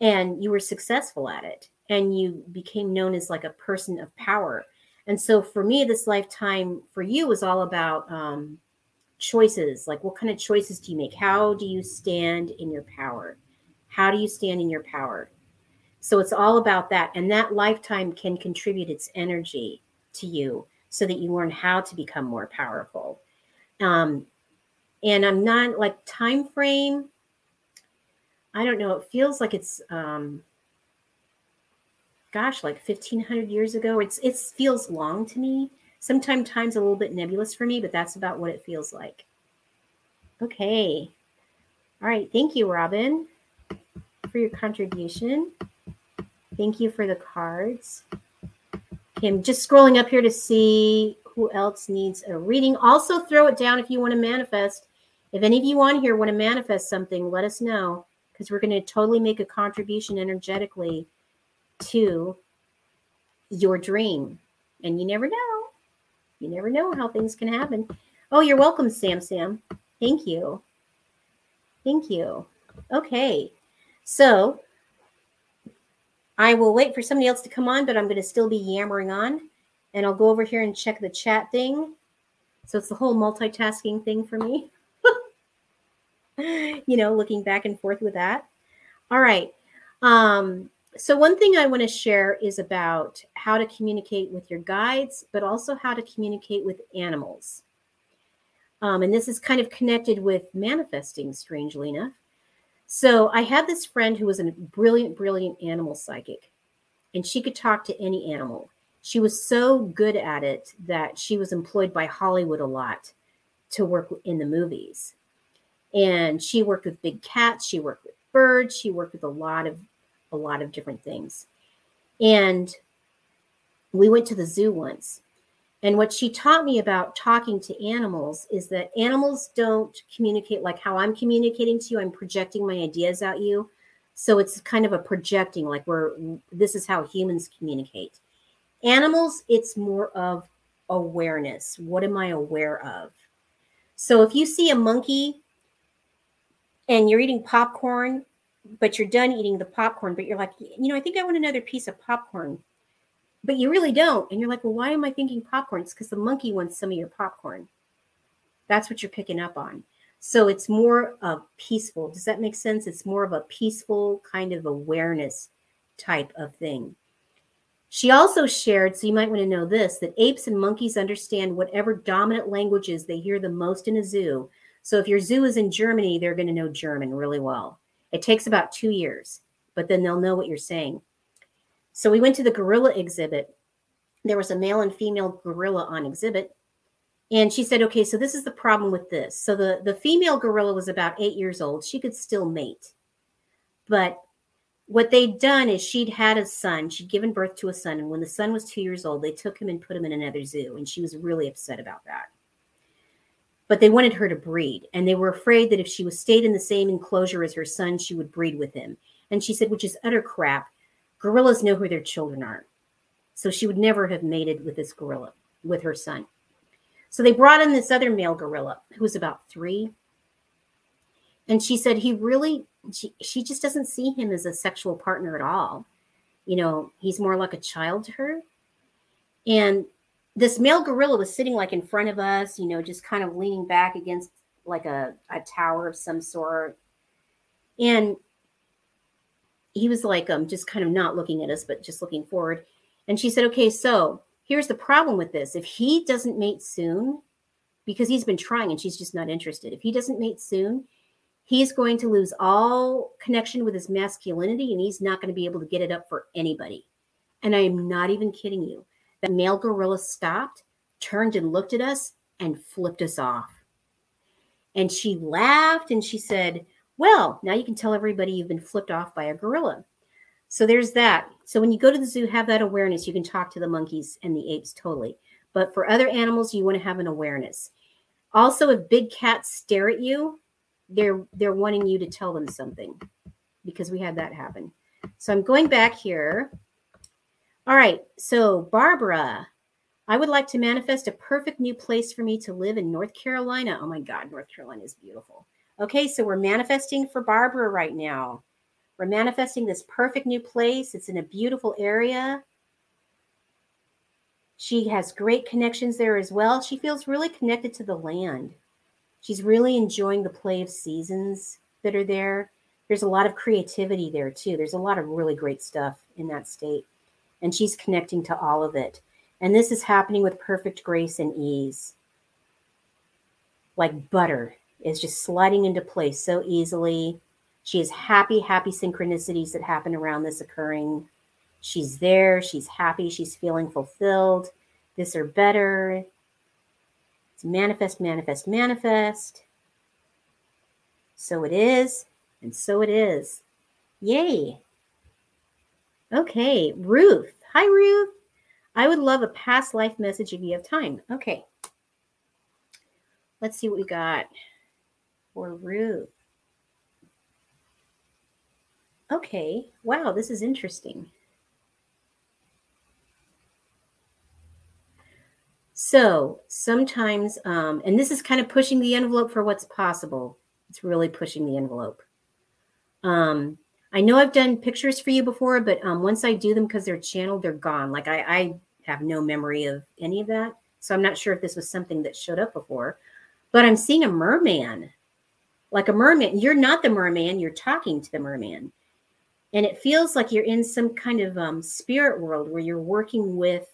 And you were successful at it and you became known as like a person of power. And so for me, this lifetime for you was all about um, choices. Like, what kind of choices do you make? How do you stand in your power? How do you stand in your power? So it's all about that. And that lifetime can contribute its energy to you so that you learn how to become more powerful. Um, and I'm not like time frame. I don't know. It feels like it's um, gosh, like 1500 years ago. It's it feels long to me. Sometimes time's a little bit nebulous for me, but that's about what it feels like. Okay. All right. Thank you, Robin, for your contribution. Thank you for the cards. I'm just scrolling up here to see who else needs a reading. Also, throw it down if you want to manifest. If any of you on here want to manifest something, let us know because we're going to totally make a contribution energetically to your dream. And you never know. You never know how things can happen. Oh, you're welcome, Sam Sam. Thank you. Thank you. Okay. So I will wait for somebody else to come on, but I'm going to still be yammering on. And I'll go over here and check the chat thing. So it's the whole multitasking thing for me. [laughs] you know, looking back and forth with that. All right. Um, so one thing I want to share is about how to communicate with your guides, but also how to communicate with animals. Um, and this is kind of connected with manifesting, strangely enough. So I had this friend who was a brilliant, brilliant animal psychic, and she could talk to any animal. She was so good at it that she was employed by Hollywood a lot to work in the movies. And she worked with big cats, she worked with birds, she worked with a lot of a lot of different things. And we went to the zoo once And what she taught me about talking to animals is that animals don't communicate like how I'm communicating to you. I'm projecting my ideas at you. So it's kind of a projecting, like we're this is how humans communicate. Animals, it's more of awareness. What am I aware of? So if you see a monkey and you're eating popcorn, but you're done eating the popcorn, but you're like, you know, I think I want another piece of popcorn, but you really don't. And you're like, well, why am I thinking popcorn? It's because the monkey wants some of your popcorn. That's what you're picking up on. So it's more of peaceful. Does that make sense? It's more of a peaceful kind of awareness type of thing. She also shared, so you might want to know this, that apes and monkeys understand whatever dominant languages they hear the most in a zoo. So if your zoo is in Germany, they're going to know German really well. It takes about two years, but then they'll know what you're saying. So we went to the gorilla exhibit. There was a male and female gorilla on exhibit. And she said, okay, so this is the problem with this. So the, the female gorilla was about eight years old. She could still mate. But what they'd done is she'd had a son. She'd given birth to a son. And when the son was two years old, they took him and put him in another zoo. And she was really upset about that but they wanted her to breed and they were afraid that if she was stayed in the same enclosure as her son she would breed with him. And she said which is utter crap. Gorillas know who their children are. So she would never have mated with this gorilla with her son. So they brought in this other male gorilla who was about three. And she said he really she, she just doesn't see him as a sexual partner at all. You know he's more like a child to her. And this male gorilla was sitting like in front of us, you know, just kind of leaning back against like a, a tower of some sort. And he was like um just kind of not looking at us, but just looking forward. And she said, Okay, so here's the problem with this. If he doesn't mate soon, because he's been trying and she's just not interested, if he doesn't mate soon, he's going to lose all connection with his masculinity and he's not going to be able to get it up for anybody. And I am not even kidding you. The male gorilla stopped, turned and looked at us, and flipped us off. And she laughed and she said, Well, now you can tell everybody you've been flipped off by a gorilla. So there's that. So when you go to the zoo, have that awareness. You can talk to the monkeys and the apes totally. But for other animals, you want to have an awareness. Also, if big cats stare at you, they're they're wanting you to tell them something because we had that happen. So I'm going back here all right. So, Barbara, I would like to manifest a perfect new place for me to live in North Carolina. Oh my God, North Carolina is beautiful. Okay, so we're manifesting for Barbara right now. We're manifesting this perfect new place. It's in a beautiful area. She has great connections there as well. She feels really connected to the land. She's really enjoying the play of seasons that are there. There's a lot of creativity there too. There's a lot of really great stuff in that state and she's connecting to all of it. And this is happening with perfect grace and ease. Like butter is just sliding into place so easily. She has happy, happy synchronicities that happen around this occurring. She's there, she's happy, she's feeling fulfilled. This or better. It's manifest, manifest, manifest. So it is, and so it is. Yay. Okay, Ruth. Hi, Ruth. I would love a past life message if you have time. Okay. Let's see what we got for Ruth. Okay. Wow, this is interesting. So sometimes, um, and this is kind of pushing the envelope for what's possible. It's really pushing the envelope. Um, I know I've done pictures for you before, but um, once I do them because they're channeled, they're gone. Like I, I have no memory of any of that. So I'm not sure if this was something that showed up before, but I'm seeing a merman, like a merman. You're not the merman, you're talking to the merman. And it feels like you're in some kind of um, spirit world where you're working with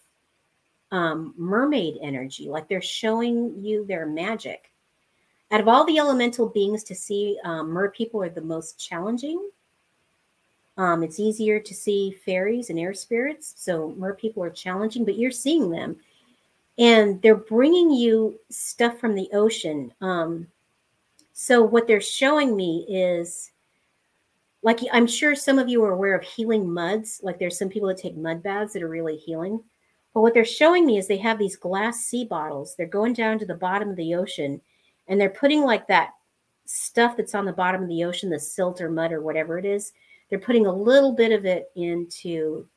um, mermaid energy, like they're showing you their magic. Out of all the elemental beings to see, um, mer people are the most challenging um, it's easier to see fairies and air spirits. So mer people are challenging, but you're seeing them. And they're bringing you stuff from the ocean. Um, so what they're showing me is like I'm sure some of you are aware of healing muds. Like there's some people that take mud baths that are really healing. But what they're showing me is they have these glass sea bottles. They're going down to the bottom of the ocean and they're putting like that stuff that's on the bottom of the ocean, the silt or mud or whatever it is. They're putting a little bit of it into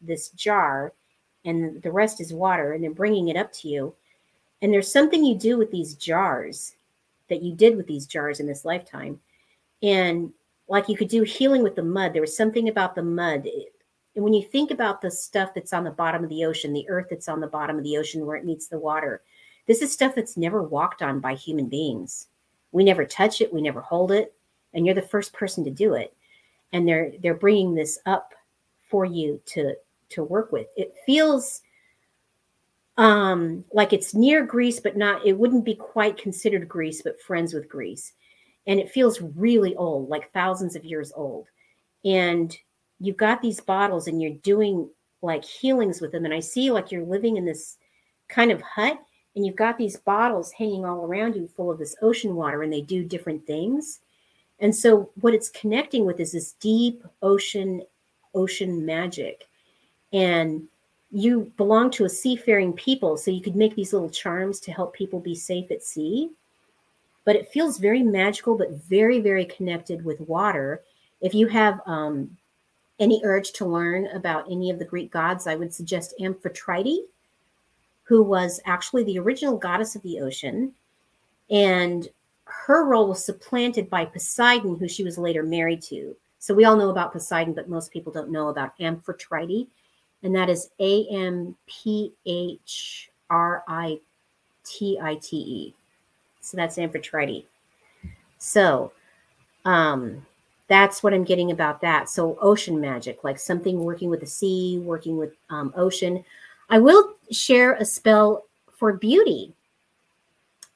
this jar and the rest is water and they're bringing it up to you. And there's something you do with these jars that you did with these jars in this lifetime. And like you could do healing with the mud, there was something about the mud. And when you think about the stuff that's on the bottom of the ocean, the earth that's on the bottom of the ocean where it meets the water, this is stuff that's never walked on by human beings. We never touch it, we never hold it, and you're the first person to do it. And they're they're bringing this up for you to to work with. It feels um like it's near Greece but not it wouldn't be quite considered Greece but friends with Greece. And it feels really old, like thousands of years old. And you've got these bottles and you're doing like healings with them and I see like you're living in this kind of hut and you've got these bottles hanging all around you full of this ocean water and they do different things and so what it's connecting with is this deep ocean ocean magic. And you belong to a seafaring people so you could make these little charms to help people be safe at sea. But it feels very magical but very very connected with water. If you have um, any urge to learn about any of the greek gods i would suggest amphitrite who was actually the original goddess of the ocean. And her role was supplanted by Poseidon, who she was later married to. So we all know about Poseidon, but most people don't know about Amphitrite. And that is A M P H R I T I T E. So that's Amphitrite. So um, that's what I'm getting about that. So ocean magic, like something working with the sea, working with um, ocean. I will share a spell for beauty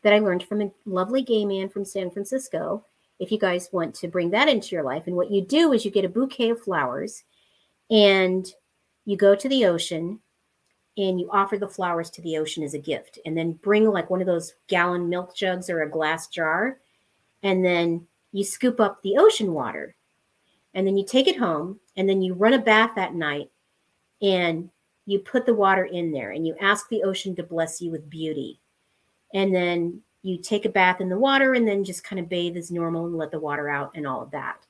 that I learned from a lovely gay man from San Francisco. If you guys want to bring that into your life, and what you do is you get a bouquet of flowers and you go to the ocean and you offer the flowers to the ocean as a gift, and then bring like one of those gallon milk jugs or a glass jar, and then you scoop up the ocean water, and then you take it home, and then you run a bath that night, and you put the water in there and you ask the ocean to bless you with beauty. And then you take a bath in the water and then just kind of bathe as normal and let the water out and all of that.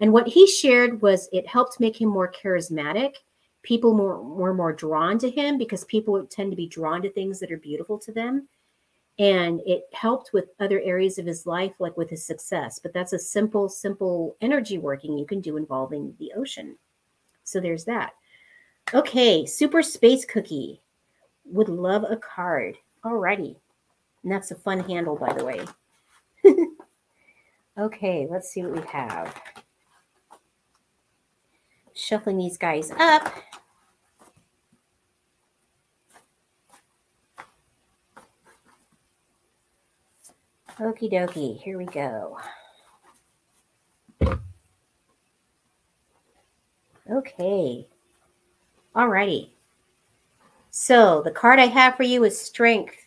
And what he shared was it helped make him more charismatic. People more were more drawn to him because people tend to be drawn to things that are beautiful to them. And it helped with other areas of his life, like with his success. But that's a simple, simple energy working you can do involving the ocean. So there's that. Okay, Super Space Cookie. Would love a card. Alrighty. And that's a fun handle, by the way. [laughs] okay, let's see what we have. Shuffling these guys up. Okie dokie, here we go. Okay. All righty. So the card I have for you is Strength.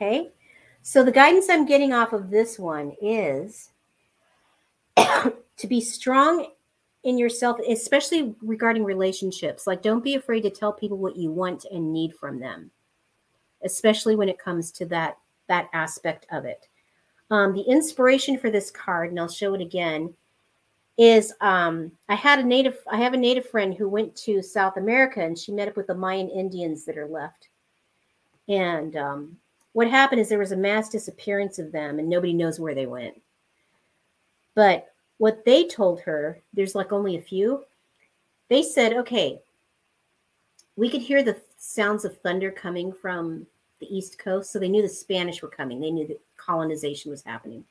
Okay. So the guidance I'm getting off of this one is [coughs] to be strong in yourself, especially regarding relationships. Like, don't be afraid to tell people what you want and need from them, especially when it comes to that that aspect of it. Um, the inspiration for this card, and I'll show it again, is um, I had a native, I have a native friend who went to South America and she met up with the Mayan Indians that are left. And um, what happened is there was a mass disappearance of them and nobody knows where they went. But what they told her, there's like only a few, they said, okay, we could hear the sounds of thunder coming from the East Coast. So they knew the Spanish were coming, they knew that colonization was happening.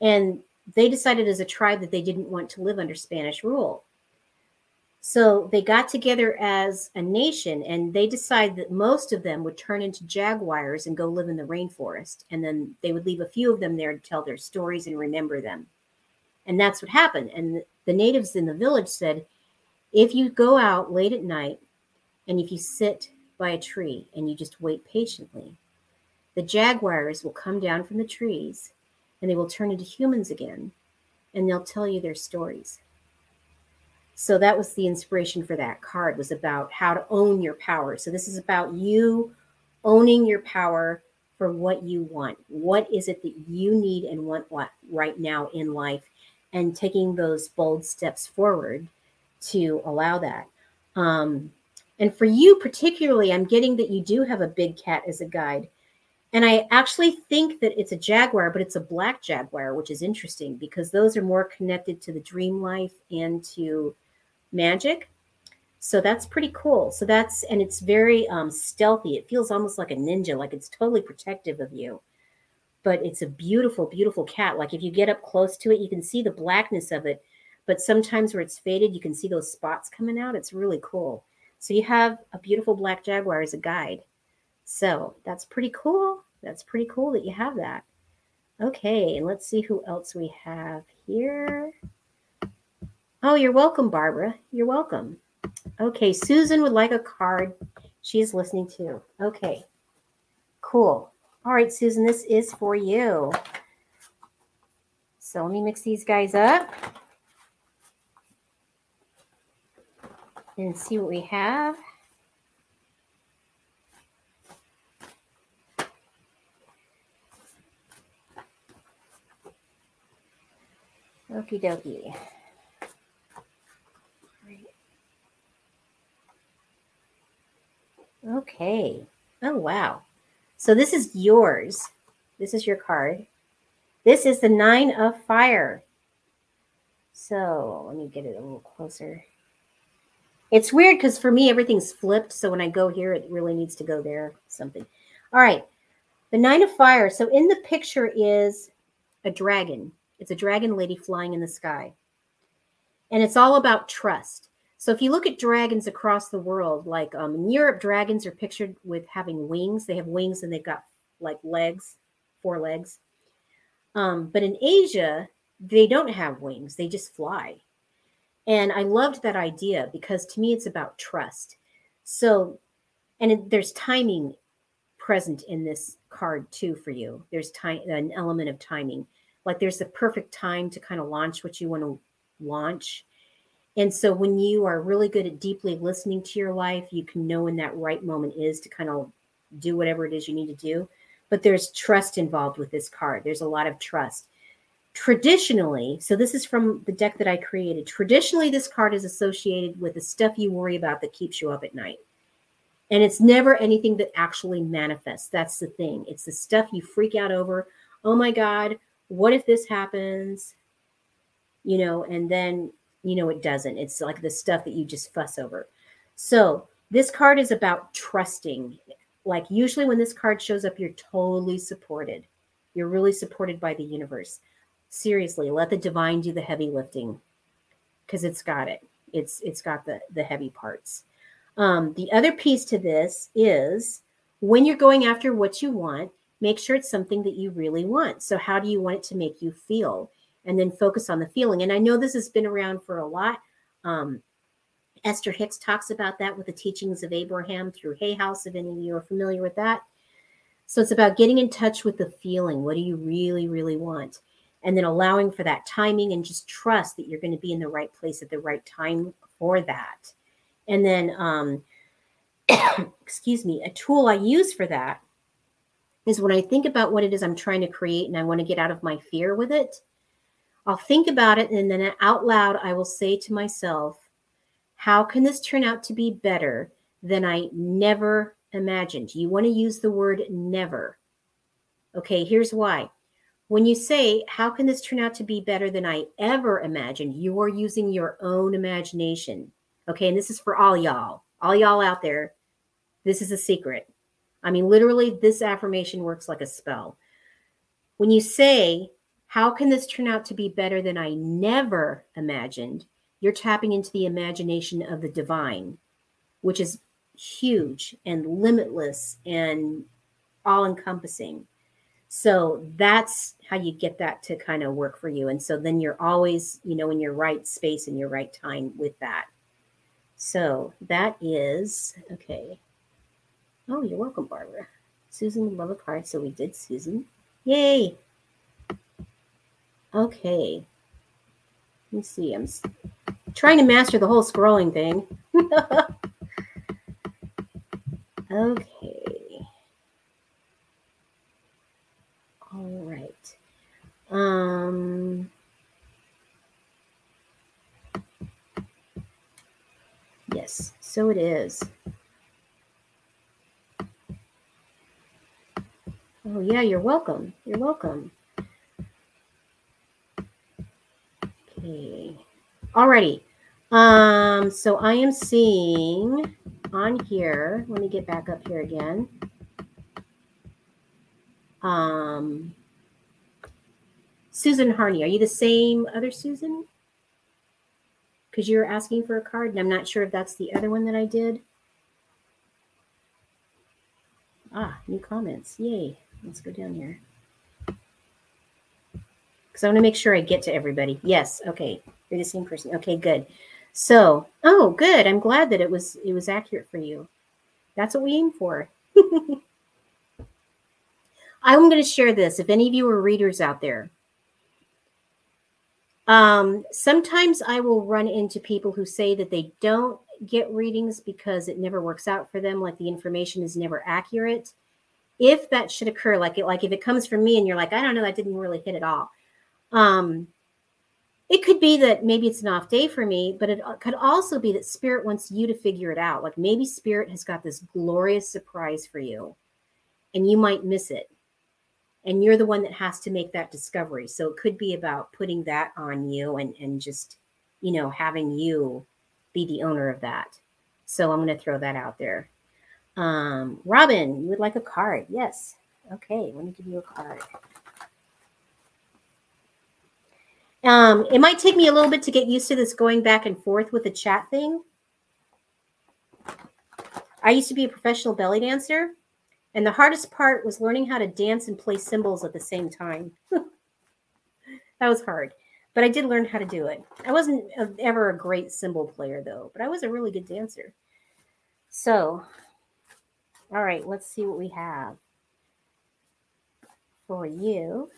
And they decided as a tribe that they didn't want to live under Spanish rule. So they got together as a nation and they decided that most of them would turn into jaguars and go live in the rainforest. And then they would leave a few of them there to tell their stories and remember them. And that's what happened. And the natives in the village said, if you go out late at night and if you sit by a tree and you just wait patiently, the jaguars will come down from the trees and they will turn into humans again and they'll tell you their stories. So that was the inspiration for that card was about how to own your power. So this is about you owning your power for what you want. What is it that you need and want right now in life and taking those bold steps forward to allow that. Um, and for you particularly, I'm getting that you do have a big cat as a guide. And I actually think that it's a jaguar, but it's a black jaguar, which is interesting because those are more connected to the dream life and to magic. So that's pretty cool. So that's, and it's very um, stealthy. It feels almost like a ninja, like it's totally protective of you. But it's a beautiful, beautiful cat. Like if you get up close to it, you can see the blackness of it. But sometimes where it's faded, you can see those spots coming out. It's really cool. So you have a beautiful black jaguar as a guide. So that's pretty cool. That's pretty cool that you have that. Okay, and let's see who else we have here. Oh, you're welcome, Barbara. You're welcome. Okay, Susan would like a card. She's listening too. Okay, cool. All right, Susan, this is for you. So let me mix these guys up. and see what we have. Okie dokie. Okay. Oh, wow. So this is yours. This is your card. This is the Nine of Fire. So let me get it a little closer. It's weird because for me, everything's flipped. So when I go here, it really needs to go there, something. All right. The Nine of Fire. So in the picture is a dragon. It's a dragon lady flying in the sky. And it's all about trust. So if you look at dragons across the world, like um, in Europe, dragons are pictured with having wings. They have wings and they've got like legs, four legs. Um, but in Asia, they don't have wings. They just fly. And I loved that idea because to me, it's about trust. So, and it, there's timing present in this card too for you. There's time, an element of timing. Like there's the perfect time to kind of launch what you want to launch. And so when you are really good at deeply listening to your life, you can know when that right moment is to kind of do whatever it is you need to do. But there's trust involved with this card. There's a lot of trust traditionally, so this is from the deck that I created. Traditionally, this card is associated with the stuff you worry about that keeps you up at night. And it's never anything that actually manifests. That's the thing. It's the stuff you freak out over. Oh my God, what if this happens? You know, and then, you know, it doesn't. It's like the stuff that you just fuss over. So this card is about trusting. Like, usually when this card shows up, you're totally supported. You're really supported by the universe seriously let the divine do the heavy lifting because it's got it it's it's got the the heavy parts um, the other piece to this is when you're going after what you want make sure it's something that you really want so how do you want it to make you feel and then focus on the feeling. And i know this has been around for a lot. Um, esther hicks talks about that with the teachings of abraham through hay house if any of you are familiar with that. So it's about getting in touch with the feeling. What do you really really want? And then allowing for that timing and just trust that you're going to be in the right place at the right time for that. And then, um, [coughs] excuse me, a tool I use for that is when I think about what it is I'm trying to create and I want to get out of my fear with it, I'll think about it and then out loud I will say to myself, how can this turn out to be better than I never imagined? You want to use the word never. Okay, here's why. When you say, How can this turn out to be better than I ever imagined? You are using your own imagination. Okay. And this is for all y'all, all y'all out there. This is a secret. I mean, literally, this affirmation works like a spell. When you say, How can this turn out to be better than I never imagined? You're tapping into the imagination of the divine, which is huge and limitless and all encompassing. So that's how you get that to kind of work for you. And so then you're always, you know, in your right space and your right time with that. So that is okay. Oh, you're welcome, Barbara. Susan love a card. So we did Susan. Yay. Okay. Let me see. I'm trying to master the whole scrolling thing. [laughs] okay. All right. Um, yes, so it is. Oh, yeah, you're welcome. You're welcome. Okay. Alrighty. Um, so I am seeing on here, let me get back up here again. Um, Susan Harney, are you the same other Susan? Because you're asking for a card, and I'm not sure if that's the other one that I did. Ah, new comments. Yay. Let's go down here. Because I want to make sure I get to everybody. Yes. Okay. You're the same person. Okay, good. So, oh, good. I'm glad that it was it was accurate for you. That's what we aim for. [laughs] I'm going to share this. If any of you are readers out there, um, sometimes I will run into people who say that they don't get readings because it never works out for them, like the information is never accurate. If that should occur, like it, like if it comes from me and you're like, I don't know, that didn't really hit at all. Um, it could be that maybe it's an off day for me, but it could also be that spirit wants you to figure it out. Like maybe spirit has got this glorious surprise for you and you might miss it. And you're the one that has to make that discovery. So it could be about putting that on you and and just you know having you be the owner of that. So i'm going to throw that out there. Um robin you would like a card. Yes. Okay let me give you a card um it might take me a little bit to get used to this going back and forth with the chat thing i used to be a professional belly dancer and the hardest part was learning how to dance and play cymbals at the same time. [laughs] that was hard, but I did learn how to do it. I wasn't ever a great cymbal player though, but I was a really good dancer. So, all right, let's see what we have for you.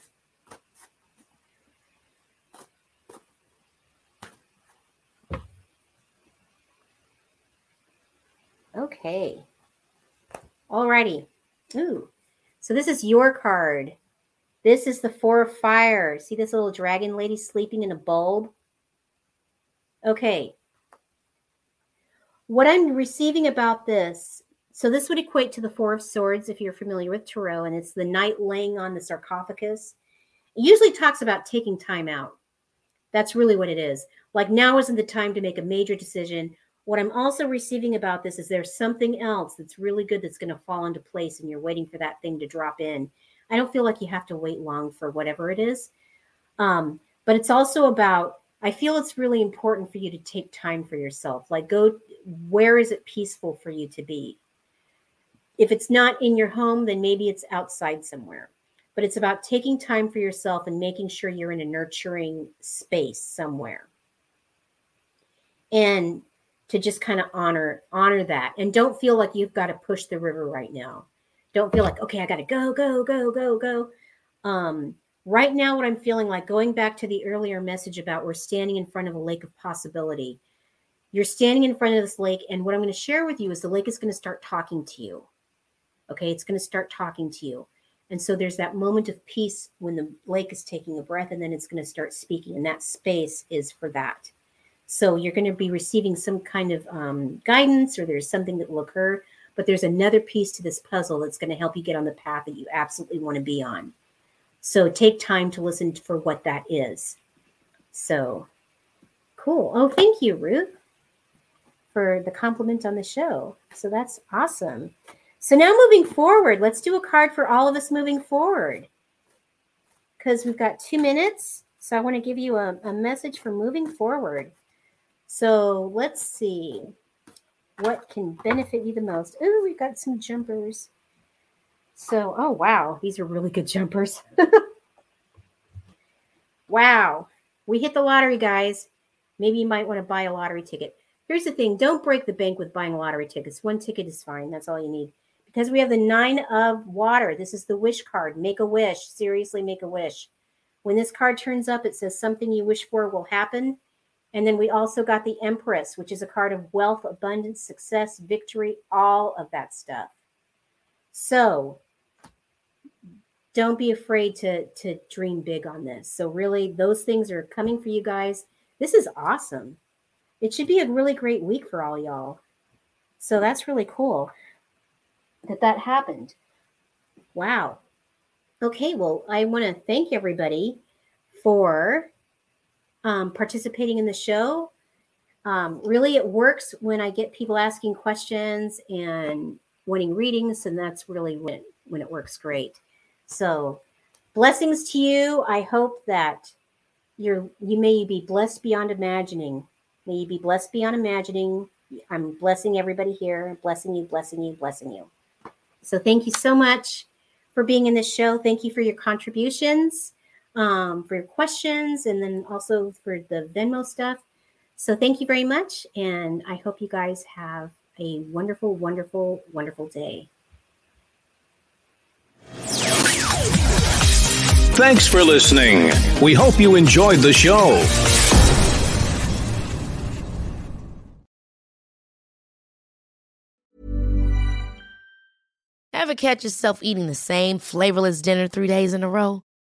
Okay. Alrighty. Ooh. So this is your card. This is the Four of Fire. See this little dragon lady sleeping in a bulb? Okay. What I'm receiving about this, so this would equate to the Four of Swords if you're familiar with Tarot, and it's the knight laying on the sarcophagus. It usually talks about taking time out. That's really what it is. Like now isn't the time to make a major decision what I'm also receiving about this is there's something else that's really good that's going to fall into place and you're waiting for that thing to drop in. I don't feel like you have to wait long for whatever it is. Um, but it's also about, I feel it's really important for you to take time for yourself. Like, go, where is it peaceful for you to be? If it's not in your home, then maybe it's outside somewhere. But it's about taking time for yourself and making sure you're in a nurturing space somewhere. And to just kind of honor honor that. And don't feel like you've got to push the river right now. Don't feel like okay i got to go go go go go. Um, right now what i'm feeling like going back to the earlier message about we're standing in front of a lake of possibility. You're standing in front of this lake and what i'm going to share with you is the lake is going to start talking to you. Okay it's going to start talking to you. And so there's that moment of peace when the lake is taking a breath and then it's going to start speaking and that space is for that so you're going to be receiving some kind of um, guidance or there's something that will occur, but there's another piece to this puzzle that's going to help you get on the path that you absolutely want to be on. So take time to listen for what that is. So cool. Oh, thank you, Ruth, for the compliment on the show. So that's awesome. So now moving forward, let's do a card for all of us moving forward because we've got two minutes. So I want to give you a, a message for moving forward. So let's see what can benefit you the most. Oh, we've got some jumpers. So, oh, wow, these are really good jumpers. [laughs] wow, we hit the lottery, guys. Maybe you might want to buy a lottery ticket. Here's the thing don't break the bank with buying lottery tickets. One ticket is fine. That's all you need. Because we have the nine of water. This is the wish card. Make a wish. Seriously, make a wish. When this card turns up, it says something you wish for will happen And then we also got the Empress, which is a card of wealth, abundance, success, victory, all of that stuff. So don't be afraid to to dream big on this. So really those things are coming for you guys. This is awesome. It should be a really great week for all y'all. So that's really cool that that happened. Wow. Okay, well, I want to thank everybody for um, participating in the show. Um, really, it works when I get people asking questions and wanting readings, and that's really when when it works great. So, blessings to you. I hope that you're you may be blessed beyond imagining. May you be blessed beyond imagining. I'm blessing everybody here, blessing you, blessing you, blessing you. So, thank you so much for being in this show. Thank you for your contributions um, for your questions and then also for the Venmo stuff. So thank you very much. And I hope you guys have a wonderful, wonderful, wonderful day. Thanks for listening. We hope you enjoyed the show. Ever catch yourself eating the same flavorless dinner three days in a row?